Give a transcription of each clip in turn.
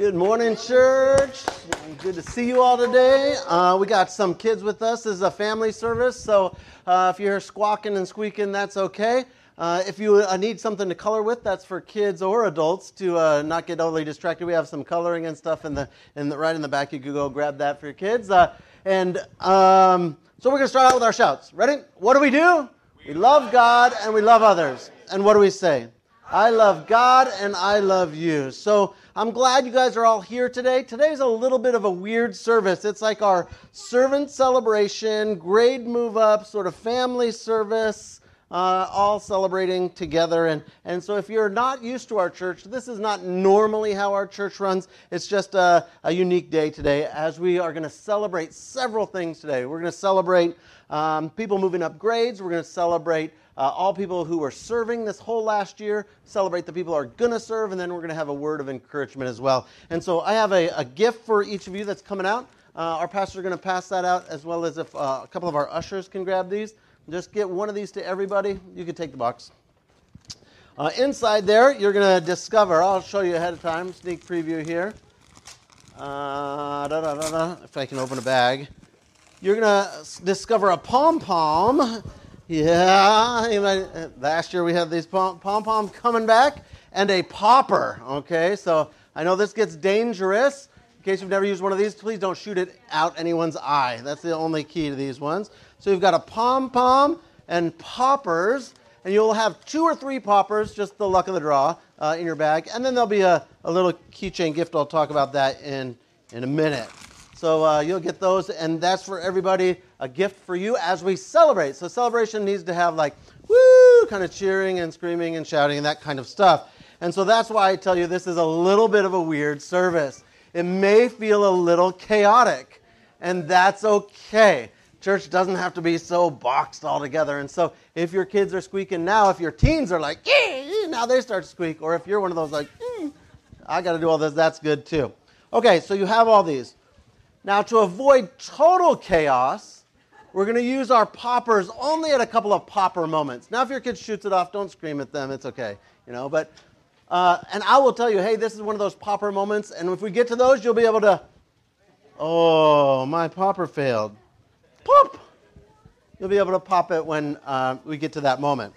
Good morning, church. Good to see you all today. Uh, we got some kids with us. This is a family service, so uh, if you hear squawking and squeaking, that's okay. Uh, if you uh, need something to color with, that's for kids or adults to uh, not get overly distracted. We have some coloring and stuff in the, in the right in the back. You could go grab that for your kids. Uh, and um, so we're going to start out with our shouts. Ready? What do we do? We love God and we love others. And what do we say? I love God and I love you. So I'm glad you guys are all here today. Today's a little bit of a weird service. It's like our servant celebration, grade move up, sort of family service uh, all celebrating together. And, and so, if you're not used to our church, this is not normally how our church runs. It's just a, a unique day today as we are going to celebrate several things today. We're going to celebrate um, people moving up grades, we're going to celebrate uh, all people who were serving this whole last year, celebrate the people who are going to serve, and then we're going to have a word of encouragement as well. And so, I have a, a gift for each of you that's coming out. Uh, our pastors are going to pass that out, as well as if uh, a couple of our ushers can grab these. Just get one of these to everybody. You can take the box. Uh, inside there, you're going to discover, I'll show you ahead of time, sneak preview here. Uh, da, da, da, if I can open a bag. You're going to discover a pom pom. Yeah, last year we had these pom poms coming back and a popper. Okay, so I know this gets dangerous. In case you've never used one of these, please don't shoot it out anyone's eye. That's the only key to these ones. So you've got a pom pom and poppers, and you'll have two or three poppers, just the luck of the draw, uh, in your bag. And then there'll be a, a little keychain gift. I'll talk about that in, in a minute. So uh, you'll get those, and that's for everybody a gift for you as we celebrate. So celebration needs to have like woo, kind of cheering and screaming and shouting and that kind of stuff. And so that's why I tell you this is a little bit of a weird service. It may feel a little chaotic, and that's okay. Church doesn't have to be so boxed all together. And so if your kids are squeaking now, if your teens are like, now they start to squeak, or if you're one of those like, I got to do all this, that's good too. Okay, so you have all these. Now, to avoid total chaos, we're going to use our poppers only at a couple of popper moments. Now, if your kid shoots it off, don't scream at them. It's okay, you know. But uh, and I will tell you, hey, this is one of those popper moments, and if we get to those, you'll be able to. Oh, my popper failed pop. You'll be able to pop it when uh, we get to that moment.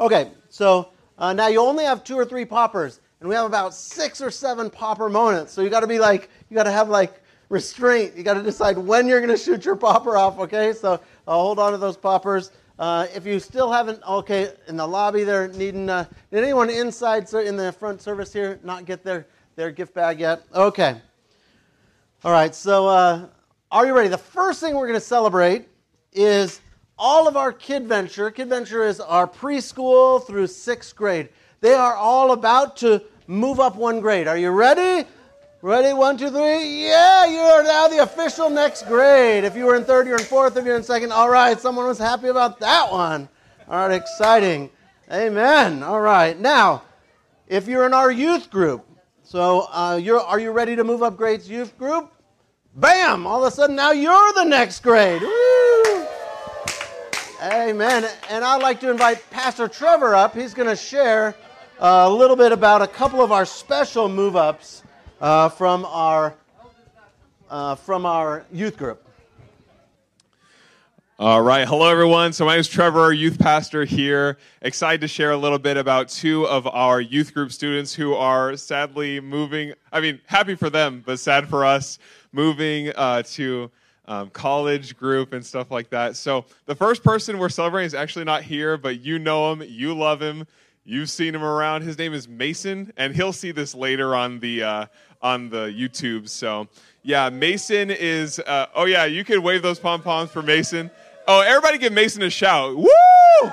Okay, so uh, now you only have two or three poppers, and we have about six or seven popper moments. So you got to be like, you got to have like restraint. You got to decide when you're going to shoot your popper off. Okay, so uh, hold on to those poppers. Uh, if you still haven't, okay, in the lobby they're needing. Uh, did anyone inside in the front service here not get their their gift bag yet? Okay. All right, so uh, are you ready? The first thing we're going to celebrate is all of our Kid Venture. Kid Venture is our preschool through sixth grade. They are all about to move up one grade. Are you ready? Ready? One, two, three. Yeah, you are now the official next grade. If you were in third, you're in fourth. If you're in second, all right. Someone was happy about that one. All right, exciting. Amen. All right. Now, if you're in our youth group, so uh, you're, are you ready to move up grades youth group? Bam! All of a sudden, now you're the next grade. Woo! Amen. And I'd like to invite Pastor Trevor up. He's going to share a little bit about a couple of our special move ups uh, from, our, uh, from our youth group. All right. Hello, everyone. So, my name is Trevor, youth pastor here. Excited to share a little bit about two of our youth group students who are sadly moving. I mean, happy for them, but sad for us moving uh, to um, college group and stuff like that. So the first person we're celebrating is actually not here, but you know him, you love him, you've seen him around. His name is Mason, and he'll see this later on the uh, on the YouTube. So yeah, Mason is. Uh, oh yeah, you can wave those pom poms for Mason. Oh, everybody give Mason a shout! Woo!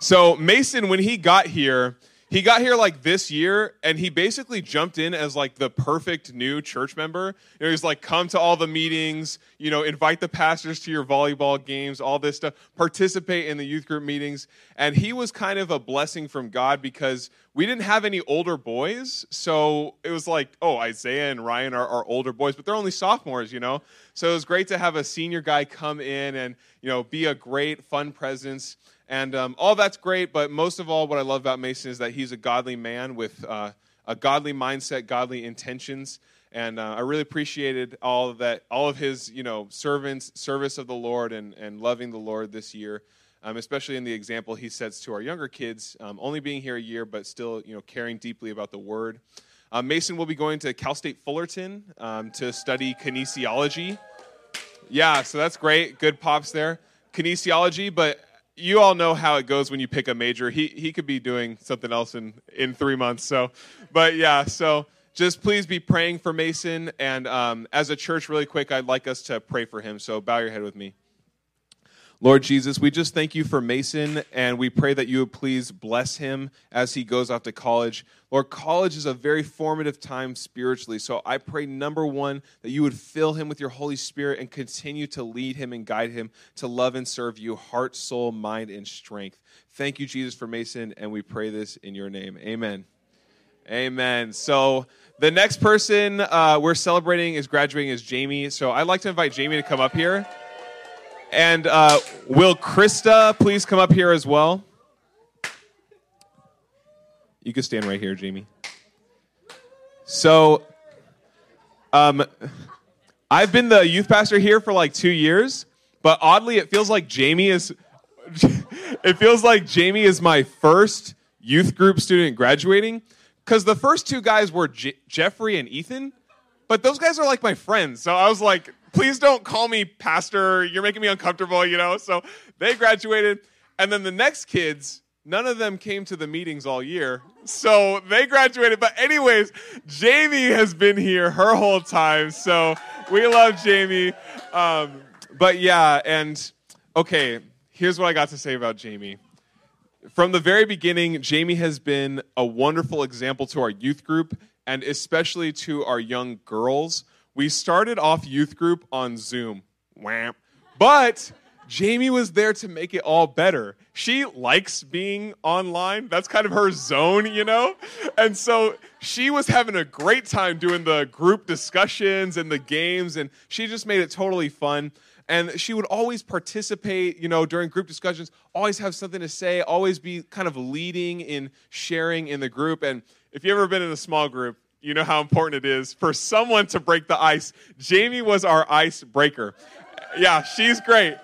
So Mason, when he got here he got here like this year and he basically jumped in as like the perfect new church member. You know he's like come to all the meetings you know invite the pastors to your volleyball games all this stuff participate in the youth group meetings. And he was kind of a blessing from god because we didn't have any older boys so it was like oh isaiah and ryan are, are older boys but they're only sophomores you know? So it was great to have a senior guy come in and you know be a great fun presence and um, all that's great, but most of all, what I love about Mason is that he's a godly man with uh, a godly mindset, godly intentions. And uh, I really appreciated all of that, all of his, you know, servants, service of the Lord, and, and loving the Lord this year, um, especially in the example he sets to our younger kids, um, only being here a year, but still, you know, caring deeply about the Word. Um, Mason will be going to Cal State Fullerton um, to study kinesiology. Yeah, so that's great. Good pops there. Kinesiology, but you all know how it goes when you pick a major. He he could be doing something else in in three months. So, but yeah, so just please be praying for Mason. And um, as a church, really quick, I'd like us to pray for him. So bow your head with me. Lord Jesus, we just thank you for Mason, and we pray that you would please bless him as he goes off to college. Lord, college is a very formative time spiritually. So I pray, number one, that you would fill him with your Holy Spirit and continue to lead him and guide him to love and serve you, heart, soul, mind, and strength. Thank you, Jesus, for Mason, and we pray this in your name. Amen. Amen. So the next person uh, we're celebrating is graduating is Jamie. So I'd like to invite Jamie to come up here. And uh, will Krista please come up here as well? You can stand right here, Jamie. So, um, I've been the youth pastor here for like two years, but oddly, it feels like Jamie is. it feels like Jamie is my first youth group student graduating because the first two guys were J- Jeffrey and Ethan, but those guys are like my friends. So I was like, please don't call me pastor. You're making me uncomfortable, you know? So they graduated. And then the next kids, none of them came to the meetings all year. So they graduated. But, anyways, Jamie has been here her whole time. So we love Jamie. Um, but yeah, and okay, here's what I got to say about Jamie. From the very beginning, Jamie has been a wonderful example to our youth group and especially to our young girls we started off youth group on Zoom. Wham. But Jamie was there to make it all better. She likes being online. That's kind of her zone, you know? And so she was having a great time doing the group discussions and the games, and she just made it totally fun. And she would always participate, you know, during group discussions, always have something to say, always be kind of leading in sharing in the group. And if you've ever been in a small group, you know how important it is for someone to break the ice. Jamie was our ice breaker. Yeah, she's great.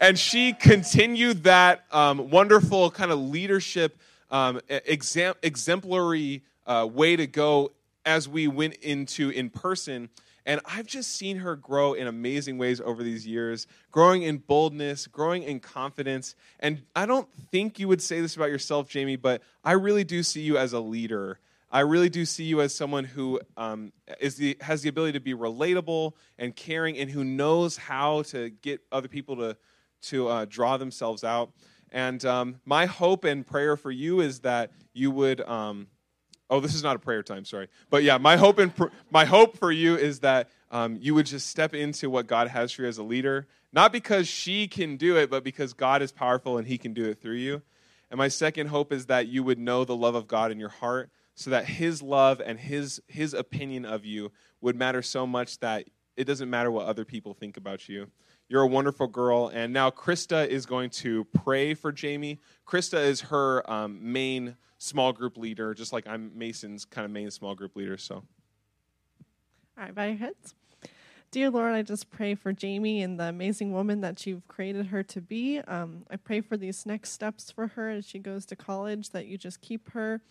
And she continued that um, wonderful kind of leadership, um, exam- exemplary uh, way to go as we went into in person. And I've just seen her grow in amazing ways over these years, growing in boldness, growing in confidence. And I don't think you would say this about yourself, Jamie, but I really do see you as a leader. I really do see you as someone who um, is the, has the ability to be relatable and caring and who knows how to get other people to, to uh, draw themselves out. And um, my hope and prayer for you is that you would. Um, oh, this is not a prayer time, sorry. But yeah, my hope and pr- my hope for you is that um, you would just step into what God has for you as a leader, not because she can do it, but because God is powerful and He can do it through you. And my second hope is that you would know the love of God in your heart so that his love and his his opinion of you would matter so much that it doesn't matter what other people think about you. You're a wonderful girl, and now Krista is going to pray for Jamie. Krista is her um, main small group leader, just like I'm Mason's kind of main small group leader. So, all right, bow your heads. Dear Lord, I just pray for Jamie and the amazing woman that you've created her to be. Um, I pray for these next steps for her as she goes to college, that you just keep her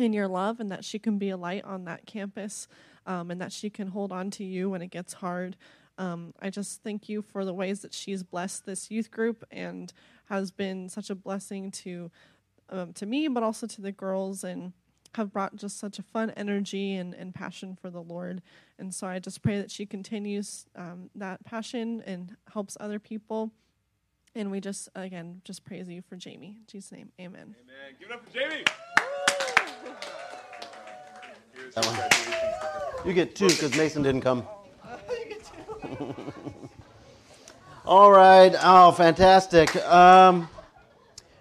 in your love and that she can be a light on that campus um, and that she can hold on to you when it gets hard. Um, I just thank you for the ways that she's blessed this youth group and has been such a blessing to um, to me, but also to the girls and have brought just such a fun energy and, and passion for the Lord. And so I just pray that she continues um, that passion and helps other people. And we just, again, just praise you for Jamie. In Jesus' name, amen. Amen. Give it up for Jamie. You get two because Mason didn't come. All right. Oh, fantastic. Um,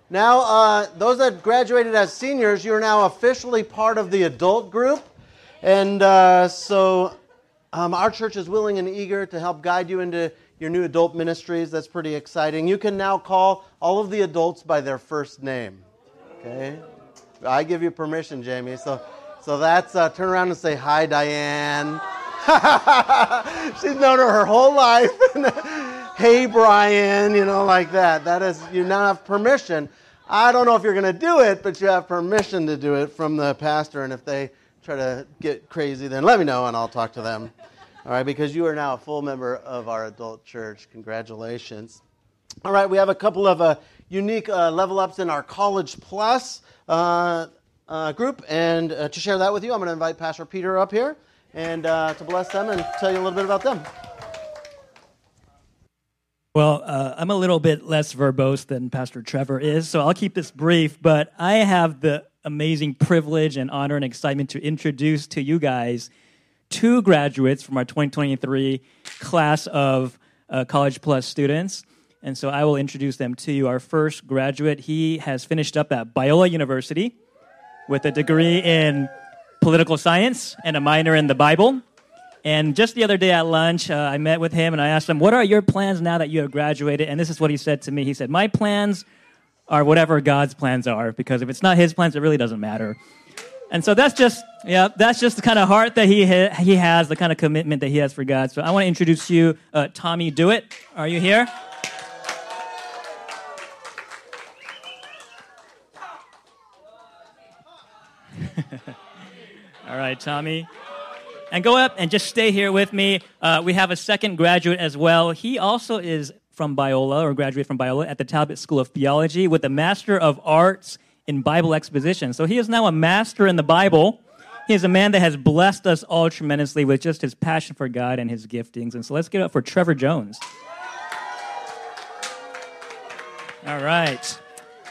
now, uh, those that graduated as seniors, you're now officially part of the adult group. And uh, so um, our church is willing and eager to help guide you into your new adult ministries. That's pretty exciting. You can now call all of the adults by their first name. Okay? I give you permission, Jamie. So So that's uh, turn around and say hi, Diane. She's known her her whole life. hey, Brian, you know, like that. That is, you now have permission. I don't know if you're going to do it, but you have permission to do it from the pastor. And if they try to get crazy, then let me know and I'll talk to them. All right, because you are now a full member of our adult church. Congratulations. All right, we have a couple of uh, unique uh, level ups in our College Plus uh, uh group. And uh, to share that with you, I'm going to invite Pastor Peter up here and uh, to bless them and tell you a little bit about them. Well, uh, I'm a little bit less verbose than Pastor Trevor is, so I'll keep this brief. But I have the amazing privilege and honor and excitement to introduce to you guys two graduates from our 2023 class of uh, College Plus students. And so I will introduce them to you. Our first graduate, he has finished up at Biola University with a degree in political science and a minor in the Bible. And just the other day at lunch, uh, I met with him and I asked him, What are your plans now that you have graduated? And this is what he said to me. He said, My plans are whatever God's plans are, because if it's not his plans, it really doesn't matter. And so that's just, yeah, that's just the kind of heart that he, ha- he has, the kind of commitment that he has for God. So I want to introduce you, uh, Tommy Dewitt. Are you here? All right, Tommy. And go up and just stay here with me. Uh, we have a second graduate as well. He also is from Biola, or graduated from Biola, at the Talbot School of Theology with a Master of Arts in Bible Exposition. So he is now a master in the Bible. He is a man that has blessed us all tremendously with just his passion for God and his giftings. And so let's give it up for Trevor Jones. All right.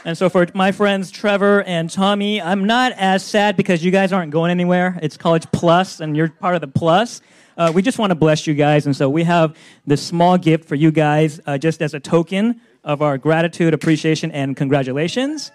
And so for my friends Trevor and Tommy, I'm not as sad because you guys aren't going anywhere. It's College Plus, and you're part of the Plus. Uh, we just want to bless you guys, and so we have this small gift for you guys, uh, just as a token of our gratitude, appreciation, and congratulations.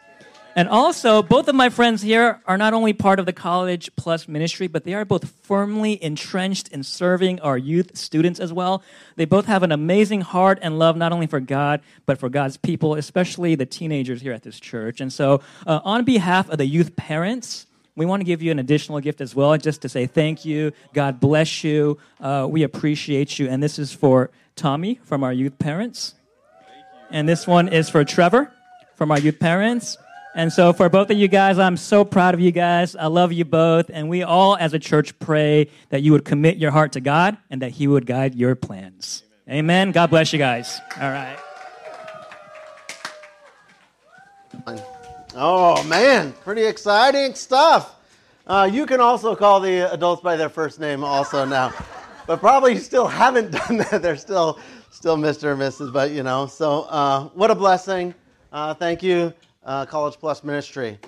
And also, both of my friends here are not only part of the College Plus ministry, but they are both firmly entrenched in serving our youth students as well. They both have an amazing heart and love, not only for God, but for God's people, especially the teenagers here at this church. And so, uh, on behalf of the youth parents, we want to give you an additional gift as well, just to say thank you. God bless you. Uh, we appreciate you. And this is for Tommy from our youth parents. And this one is for Trevor from our youth parents. And so, for both of you guys, I'm so proud of you guys. I love you both. And we all, as a church, pray that you would commit your heart to God and that He would guide your plans. Amen. Amen. God bless you guys. All right. Oh, man. Pretty exciting stuff. Uh, you can also call the adults by their first name also now. but probably you still haven't done that. They're still, still Mr. or Mrs., but you know. So, uh, what a blessing. Uh, thank you uh, College Plus ministry.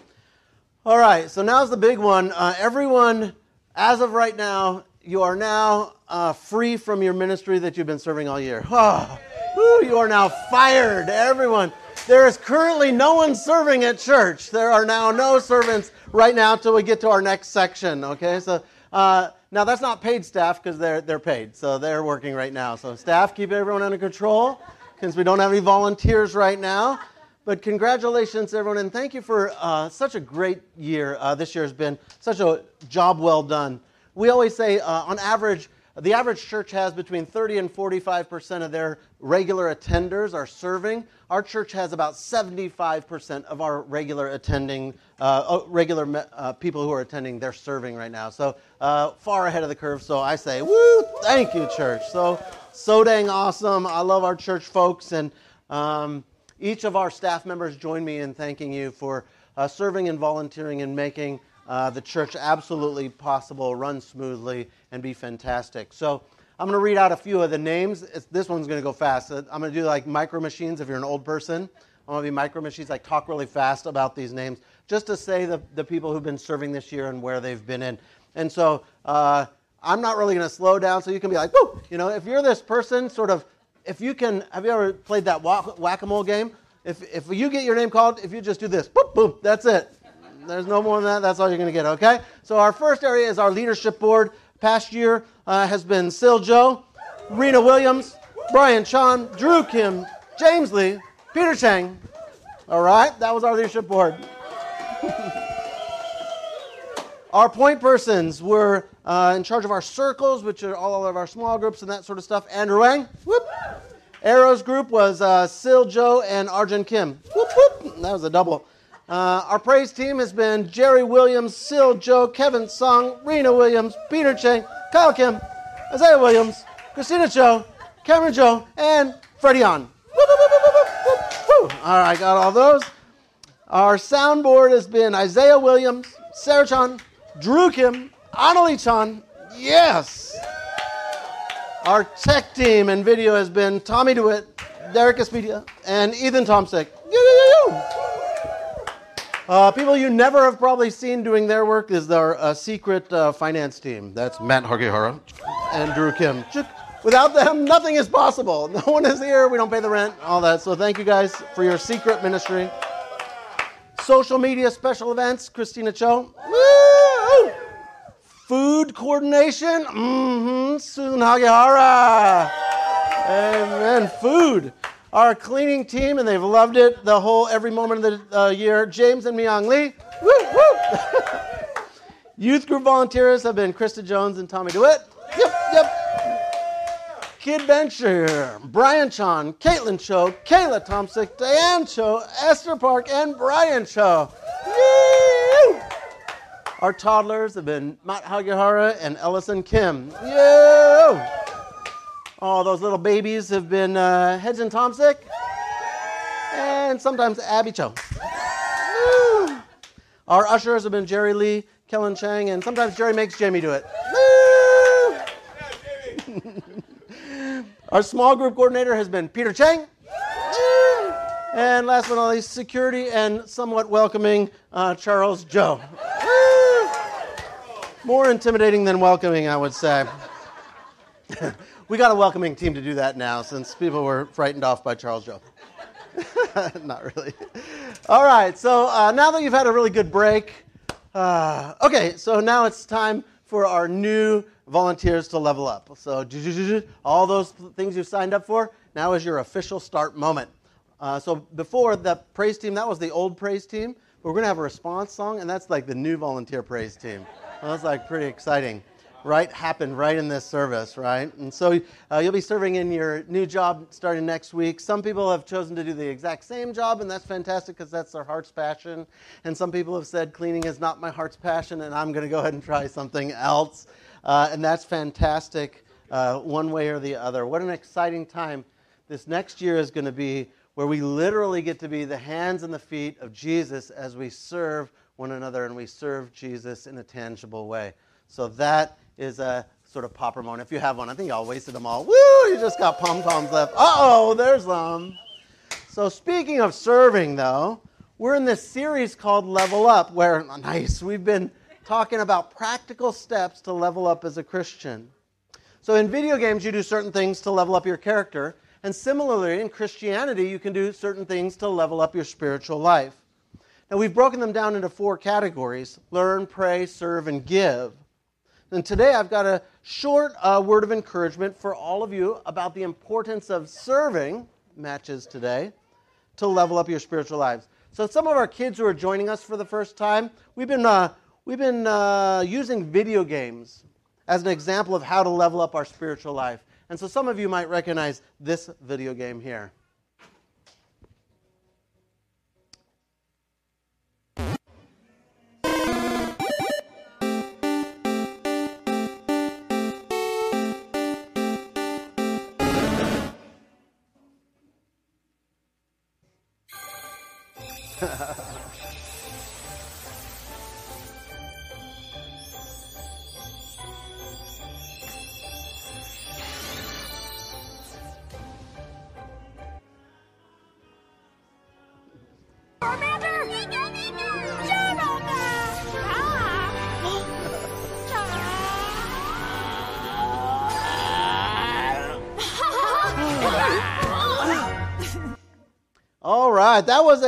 All right, so now's the big one. Uh, everyone, as of right now, you are now uh, free from your ministry that you've been serving all year. Oh, woo, you are now fired, everyone. There is currently no one serving at church. There are now no servants right now till we get to our next section. Okay, so uh, now that's not paid staff because they're they're paid, so they're working right now. So staff, keep everyone under control since we don't have any volunteers right now. But congratulations, everyone, and thank you for uh, such a great year. Uh, this year has been such a job well done. We always say, uh, on average, the average church has between 30 and 45 percent of their regular attenders are serving. Our church has about 75 percent of our regular attending, uh, oh, regular uh, people who are attending, they're serving right now. So uh, far ahead of the curve. So I say, woo, thank you, church. So so dang awesome. I love our church folks and. Um, each of our staff members join me in thanking you for uh, serving and volunteering and making uh, the church absolutely possible, run smoothly, and be fantastic. So I'm going to read out a few of the names. It's, this one's going to go fast. I'm going to do like micro machines if you're an old person. I'm going to be micro machines, like talk really fast about these names, just to say the, the people who've been serving this year and where they've been in. And so uh, I'm not really going to slow down, so you can be like, woo! You know, if you're this person, sort of if you can, have you ever played that whack a mole game? If, if you get your name called, if you just do this, boop, boop, that's it. There's no more than that. That's all you're going to get, okay? So our first area is our leadership board. Past year uh, has been Sil Joe, Rena Williams, Brian Chan, Drew Kim, James Lee, Peter Chang. All right, that was our leadership board. Our point persons were uh, in charge of our circles, which are all of our small groups and that sort of stuff. Andrew Wang. Whoop. Arrows group was uh, Sil Joe and Arjun Kim. Whoop, whoop. That was a double. Uh, our praise team has been Jerry Williams, Sil Joe, Kevin Song, Rena Williams, Peter Chang, Kyle Kim, Isaiah Williams, Christina Cho, Cameron Joe, and Freddie On. All right, got all those. Our soundboard has been Isaiah Williams, Sarah Chan, Drew Kim, Annalie Chan. Yes. Our tech team and video has been Tommy DeWitt, Derek Espedia, and Ethan Tomsick. Uh, people you never have probably seen doing their work is our uh, secret uh, finance team. That's Matt Hagihara and Drew Kim. Without them, nothing is possible. No one is here. We don't pay the rent, all that. So thank you guys for your secret ministry. Social media special events, Christina Cho. Woo! Food coordination, mm-hmm, Susan Hagihara. Amen. Food. Our cleaning team, and they've loved it the whole every moment of the uh, year. James and Myung Lee. Woo, woo. Youth group volunteers have been Krista Jones and Tommy DeWitt. Yep, yep. Kid Venture, Brian Chan, Caitlin Cho, Kayla Thompson, Diane Cho, Esther Park, and Brian Cho. Woo! Our toddlers have been Matt Hagihara and Ellison Kim. Yeah! All those little babies have been uh, Hedgen Tomsick and sometimes Abby Cho. Woo! Our ushers have been Jerry Lee, Kellen Chang, and sometimes Jerry makes Jamie do it. Our small group coordinator has been Peter Chang. And last but not least, security and somewhat welcoming uh, Charles Joe. More intimidating than welcoming, I would say. we got a welcoming team to do that now since people were frightened off by Charles Joe. Not really. All right, so uh, now that you've had a really good break, uh, okay, so now it's time for our new volunteers to level up. So, all those things you signed up for, now is your official start moment. Uh, so, before the praise team, that was the old praise team, we're going to have a response song, and that's like the new volunteer praise team. That's like pretty exciting right, happened right in this service, right? And so uh, you'll be serving in your new job starting next week. Some people have chosen to do the exact same job, and that's fantastic because that's their heart's passion. And some people have said, cleaning is not my heart's passion, and I'm going to go ahead and try something else. Uh, and that's fantastic, uh, one way or the other. What an exciting time this next year is going to be where we literally get to be the hands and the feet of Jesus as we serve one another and we serve Jesus in a tangible way. So that is a sort of popper moment. If you have one, I think y'all wasted them all. Woo! You just got pom poms left. Uh oh, there's them. So speaking of serving, though, we're in this series called Level Up, where nice we've been talking about practical steps to level up as a Christian. So in video games, you do certain things to level up your character, and similarly in Christianity, you can do certain things to level up your spiritual life. Now we've broken them down into four categories: learn, pray, serve, and give. And today I've got a short uh, word of encouragement for all of you about the importance of serving, matches today, to level up your spiritual lives. So, some of our kids who are joining us for the first time, we've been, uh, we've been uh, using video games as an example of how to level up our spiritual life. And so, some of you might recognize this video game here.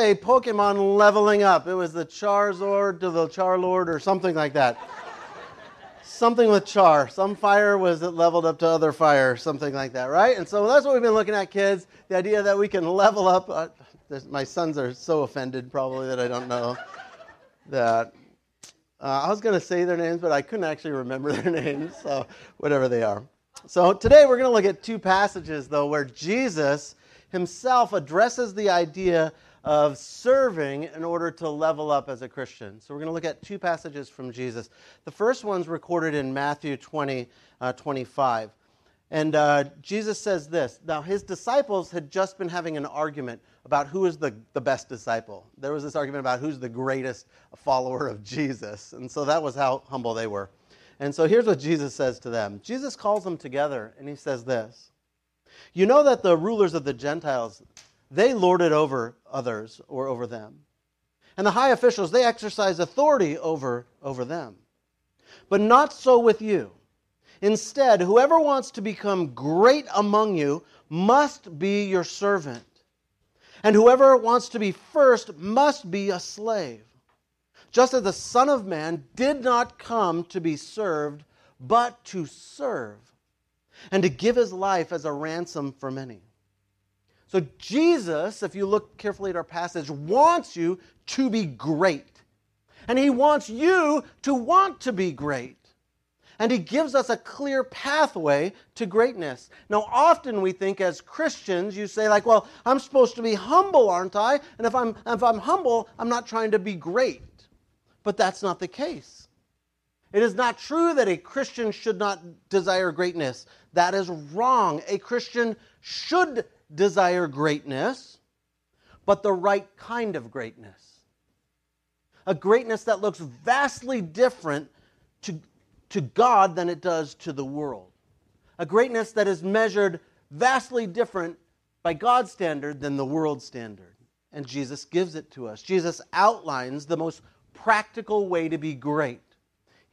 A Pokemon leveling up. It was the Charizard to the Charlord or something like that. something with Char. Some fire was it leveled up to other fire, something like that, right? And so that's what we've been looking at, kids. The idea that we can level up. Uh, my sons are so offended, probably, that I don't know that. Uh, I was going to say their names, but I couldn't actually remember their names, so whatever they are. So today we're going to look at two passages, though, where Jesus himself addresses the idea of serving in order to level up as a Christian. So we're going to look at two passages from Jesus. The first one's recorded in Matthew 20, uh, 25. And uh, Jesus says this. Now, his disciples had just been having an argument about who is the, the best disciple. There was this argument about who's the greatest follower of Jesus. And so that was how humble they were. And so here's what Jesus says to them Jesus calls them together and he says this You know that the rulers of the Gentiles they lord it over others or over them. And the high officials, they exercise authority over, over them. But not so with you. Instead, whoever wants to become great among you must be your servant. And whoever wants to be first must be a slave. Just as the Son of Man did not come to be served, but to serve, and to give his life as a ransom for many. So, Jesus, if you look carefully at our passage, wants you to be great. And he wants you to want to be great. And he gives us a clear pathway to greatness. Now, often we think as Christians, you say, like, well, I'm supposed to be humble, aren't I? And if I'm, if I'm humble, I'm not trying to be great. But that's not the case. It is not true that a Christian should not desire greatness. That is wrong. A Christian should desire greatness, but the right kind of greatness. A greatness that looks vastly different to, to God than it does to the world. A greatness that is measured vastly different by God's standard than the world's standard. And Jesus gives it to us. Jesus outlines the most practical way to be great.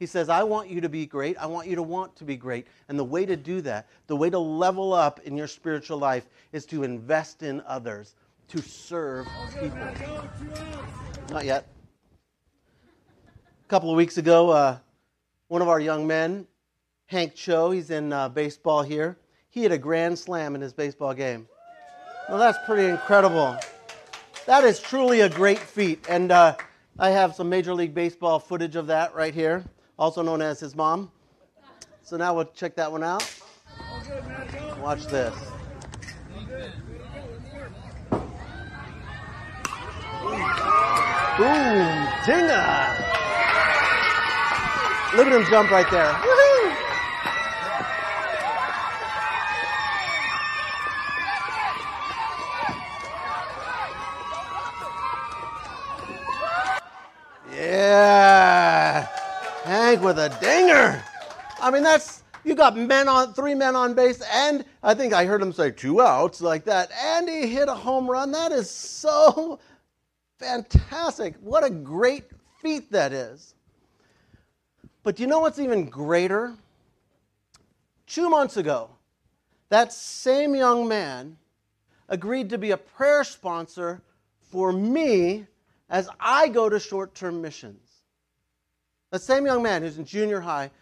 He says, I want you to be great. I want you to want to be great. And the way to do that, the way to level up in your spiritual life, is to invest in others, to serve people. Not yet. A couple of weeks ago, uh, one of our young men, Hank Cho, he's in uh, baseball here, he had a grand slam in his baseball game. Well, that's pretty incredible. That is truly a great feat. And uh, I have some Major League Baseball footage of that right here also known as his mom. So now we'll check that one out. Watch this. Boom! Dinger! Look at him jump right there. Woo-hoo! Yeah! Hank with a dinger. I mean, that's you got men on three men on base, and I think I heard him say two outs like that, and he hit a home run. That is so fantastic. What a great feat that is. But you know what's even greater? Two months ago, that same young man agreed to be a prayer sponsor for me as I go to short term missions. That same young man who's in junior high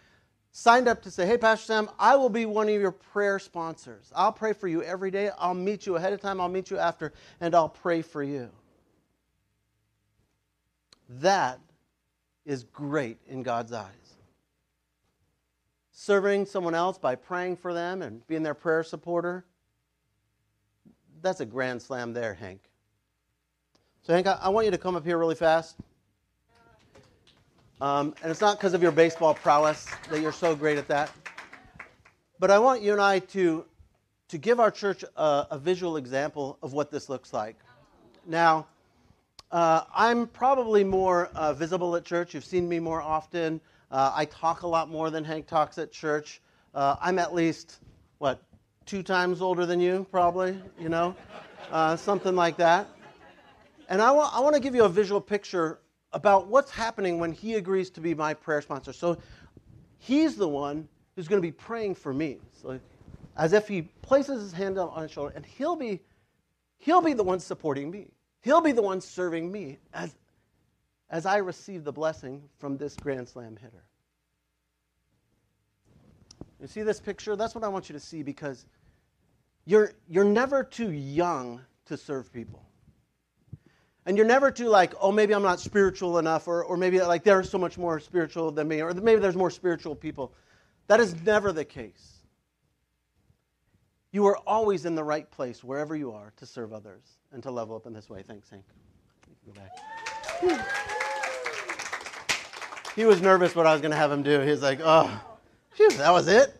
signed up to say, Hey, Pastor Sam, I will be one of your prayer sponsors. I'll pray for you every day. I'll meet you ahead of time, I'll meet you after, and I'll pray for you. That is great in God's eyes. Serving someone else by praying for them and being their prayer supporter, that's a grand slam there, Hank. So, Hank, I want you to come up here really fast. Um, and it's not because of your baseball prowess that you're so great at that. But I want you and I to, to give our church a, a visual example of what this looks like. Now, uh, I'm probably more uh, visible at church. You've seen me more often. Uh, I talk a lot more than Hank talks at church. Uh, I'm at least, what, two times older than you, probably, you know? Uh, something like that. And I, wa- I want to give you a visual picture about what's happening when he agrees to be my prayer sponsor. So he's the one who's going to be praying for me. So as if he places his hand on his shoulder, and he'll be he'll be the one supporting me. He'll be the one serving me as as I receive the blessing from this grand slam hitter. You see this picture? That's what I want you to see because you're, you're never too young to serve people. And you're never too like, oh, maybe I'm not spiritual enough, or, or maybe like they're so much more spiritual than me, or maybe there's more spiritual people. That is never the case. You are always in the right place, wherever you are, to serve others and to level up in this way. Thanks, Hank. Go back. He was nervous what I was going to have him do. He was like, oh, phew, that was it?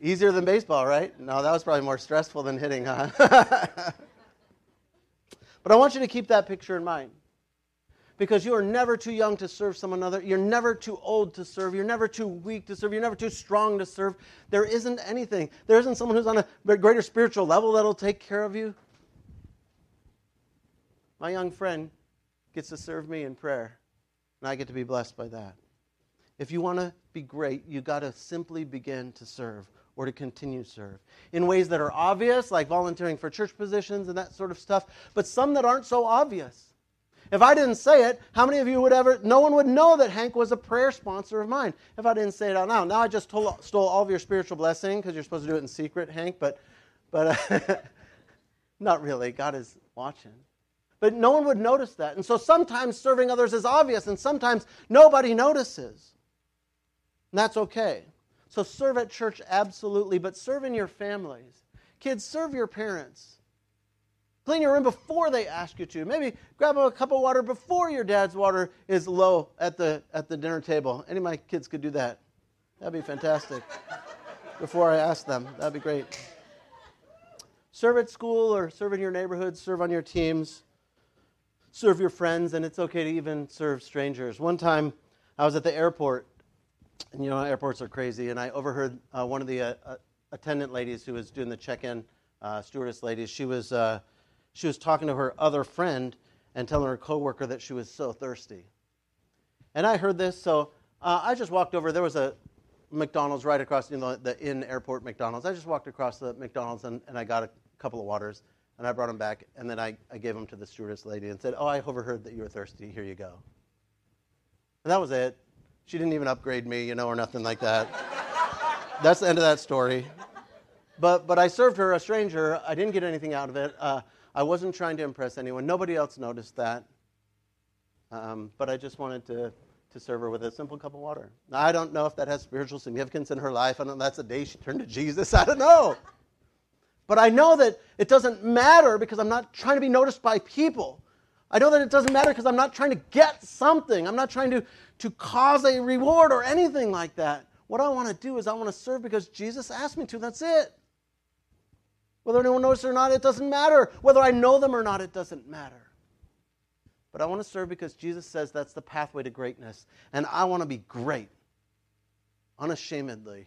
Easier than baseball, right? No, that was probably more stressful than hitting, huh? but I want you to keep that picture in mind. Because you are never too young to serve someone other. You're never too old to serve. You're never too weak to serve. You're never too strong to serve. There isn't anything. There isn't someone who's on a greater spiritual level that'll take care of you. My young friend gets to serve me in prayer, and I get to be blessed by that. If you want to be great, you got to simply begin to serve or to continue to serve in ways that are obvious, like volunteering for church positions and that sort of stuff, but some that aren't so obvious. If I didn't say it, how many of you would ever, no one would know that Hank was a prayer sponsor of mine if I didn't say it out loud. Now I just told, stole all of your spiritual blessing because you're supposed to do it in secret, Hank, but, but not really. God is watching. But no one would notice that. And so sometimes serving others is obvious, and sometimes nobody notices. And that's okay. So serve at church, absolutely, but serve in your families. Kids, serve your parents. Clean your room before they ask you to. Maybe grab a cup of water before your dad's water is low at the, at the dinner table. Any of my kids could do that. That'd be fantastic. before I ask them, that'd be great. Serve at school or serve in your neighborhood, serve on your teams, serve your friends, and it's okay to even serve strangers. One time I was at the airport you know, airports are crazy. And I overheard uh, one of the uh, uh, attendant ladies who was doing the check-in, uh, stewardess ladies. She was uh, she was talking to her other friend and telling her coworker that she was so thirsty. And I heard this, so I just walked over. There was a McDonald's right across, you know, the in airport McDonald's. I just walked across the McDonald's and, and I got a couple of waters and I brought them back. And then I, I gave them to the stewardess lady and said, "Oh, I overheard that you were thirsty. Here you go." And that was it. She didn't even upgrade me, you know, or nothing like that. That's the end of that story. But, but I served her, a stranger. I didn't get anything out of it. Uh, I wasn't trying to impress anyone. Nobody else noticed that. Um, but I just wanted to, to serve her with a simple cup of water. Now, I don't know if that has spiritual significance in her life. I don't know that's the day she turned to Jesus. I don't know. But I know that it doesn't matter because I'm not trying to be noticed by people. I know that it doesn't matter because I'm not trying to get something. I'm not trying to, to cause a reward or anything like that. What I want to do is I want to serve because Jesus asked me to. That's it. Whether anyone knows it or not, it doesn't matter. Whether I know them or not, it doesn't matter. But I want to serve because Jesus says that's the pathway to greatness. And I want to be great, unashamedly.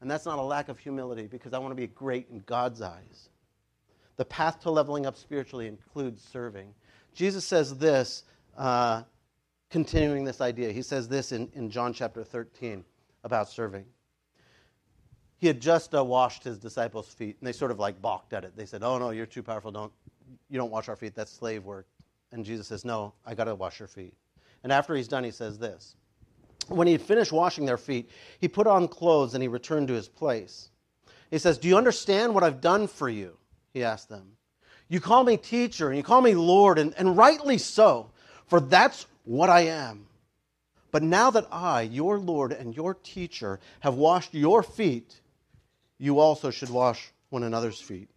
And that's not a lack of humility because I want to be great in God's eyes. The path to leveling up spiritually includes serving. Jesus says this, uh, continuing this idea. He says this in, in John chapter 13 about serving. He had just uh, washed his disciples' feet, and they sort of like balked at it. They said, "Oh no, you're too powerful. Don't you don't wash our feet? That's slave work." And Jesus says, "No, I got to wash your feet." And after he's done, he says this. When he had finished washing their feet, he put on clothes and he returned to his place. He says, Do you understand what I've done for you? He asked them. You call me teacher and you call me Lord, and, and rightly so, for that's what I am. But now that I, your Lord and your teacher, have washed your feet, you also should wash one another's feet.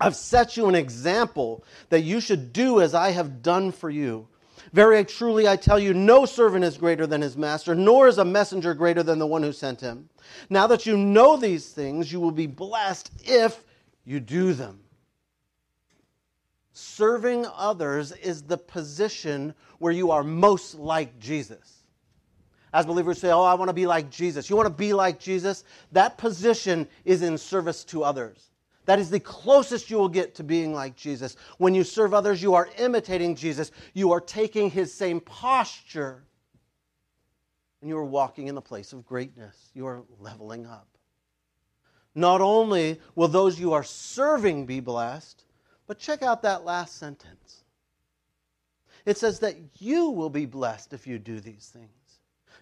I've set you an example that you should do as I have done for you. Very truly, I tell you, no servant is greater than his master, nor is a messenger greater than the one who sent him. Now that you know these things, you will be blessed if you do them. Serving others is the position where you are most like Jesus. As believers say, Oh, I want to be like Jesus. You want to be like Jesus? That position is in service to others. That is the closest you will get to being like Jesus. When you serve others, you are imitating Jesus. You are taking his same posture. And you are walking in the place of greatness. You are leveling up. Not only will those you are serving be blessed, but check out that last sentence. It says that you will be blessed if you do these things.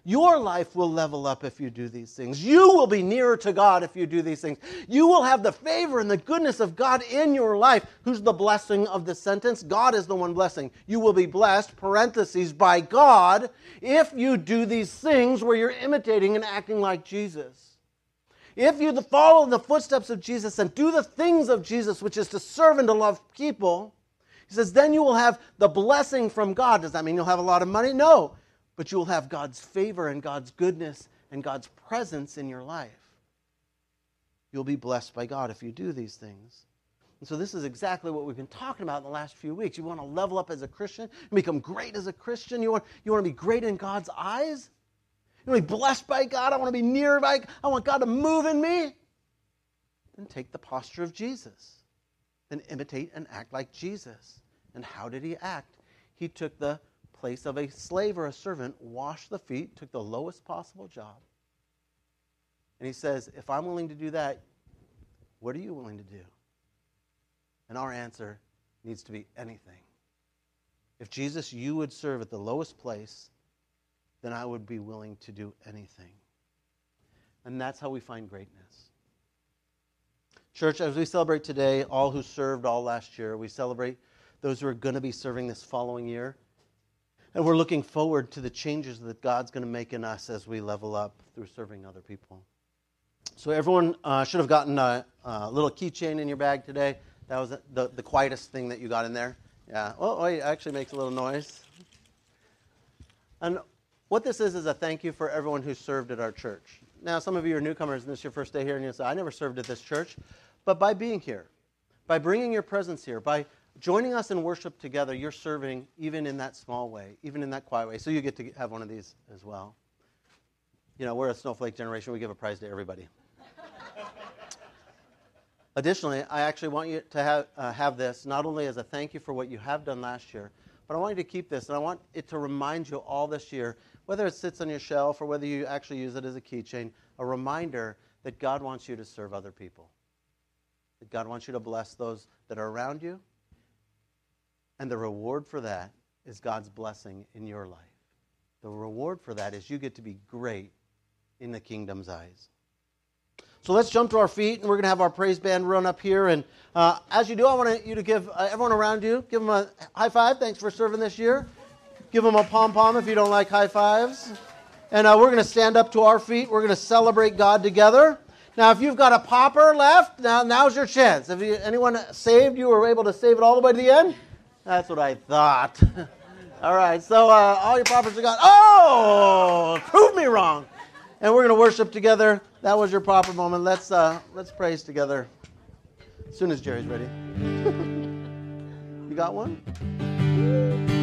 Your life will level up if you do these things. You will be nearer to God if you do these things. You will have the favor and the goodness of God in your life. Who's the blessing of the sentence? God is the one blessing. You will be blessed, parentheses, by God if you do these things where you're imitating and acting like Jesus. If you follow the footsteps of Jesus and do the things of Jesus, which is to serve and to love people, he says, then you will have the blessing from God. Does that mean you'll have a lot of money? No but you will have God's favor and God's goodness and God's presence in your life. You'll be blessed by God if you do these things. And so, this is exactly what we've been talking about in the last few weeks. You want to level up as a Christian and become great as a Christian. You want, you want to be great in God's eyes. You want to be blessed by God. I want to be near by I want God to move in me. Then take the posture of Jesus. Then imitate and act like Jesus. And how did he act? He took the place of a slave or a servant, washed the feet, took the lowest possible job. And he says, If I'm willing to do that, what are you willing to do? And our answer needs to be anything. If Jesus, you would serve at the lowest place, then I would be willing to do anything. And that's how we find greatness. Church, as we celebrate today, all who served all last year, we celebrate those who are going to be serving this following year. And we're looking forward to the changes that God's going to make in us as we level up through serving other people. So, everyone uh, should have gotten a, a little keychain in your bag today. That was the, the quietest thing that you got in there. Yeah. Oh, oh, it actually makes a little noise. And what this is is a thank you for everyone who served at our church. Now, some of you are newcomers and this is your first day here, and you say, I never served at this church. But by being here, by bringing your presence here, by joining us in worship together, you're serving even in that small way, even in that quiet way. So you get to have one of these as well. You know, we're a snowflake generation. We give a prize to everybody. Additionally, I actually want you to have, uh, have this not only as a thank you for what you have done last year, but I want you to keep this, and I want it to remind you all this year, whether it sits on your shelf or whether you actually use it as a keychain, a reminder that God wants you to serve other people. That God wants you to bless those that are around you, and the reward for that is God's blessing in your life. The reward for that is you get to be great in the kingdom's eyes. So let's jump to our feet, and we're going to have our praise band run up here. And uh, as you do, I want you to give uh, everyone around you, give them a high five. Thanks for serving this year. Give them a pom pom if you don't like high fives. And uh, we're going to stand up to our feet. We're going to celebrate God together. Now, if you've got a popper left, now now's your chance. If you, anyone saved you or able to save it all the way to the end, that's what I thought. all right, so uh, all your poppers are gone. Oh, prove me wrong. And we're going to worship together. That was your proper moment. Let's uh, let's praise together. As soon as Jerry's ready. you got one?